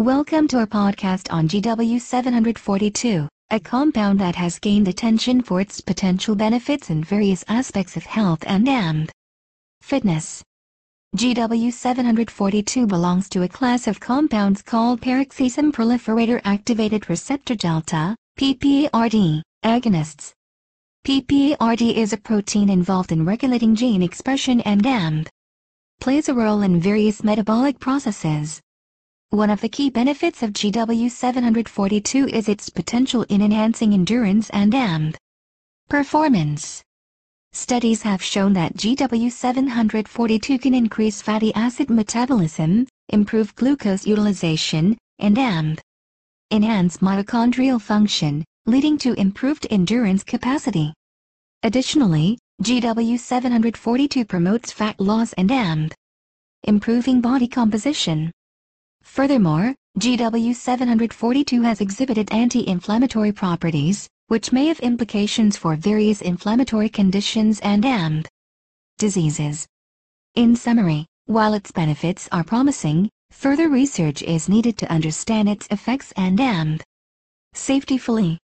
Welcome to our podcast on GW742, a compound that has gained attention for its potential benefits in various aspects of health and fitness. GW742 belongs to a class of compounds called peroxisome proliferator activated receptor delta, PPARD, agonists. PPARD is a protein involved in regulating gene expression and and plays a role in various metabolic processes. One of the key benefits of GW742 is its potential in enhancing endurance and and performance. Studies have shown that GW742 can increase fatty acid metabolism, improve glucose utilization, and and enhance mitochondrial function, leading to improved endurance capacity. Additionally, GW742 promotes fat loss and and improving body composition. Furthermore, GW742 has exhibited anti-inflammatory properties, which may have implications for various inflammatory conditions and and diseases. In summary, while its benefits are promising, further research is needed to understand its effects and and safety fully.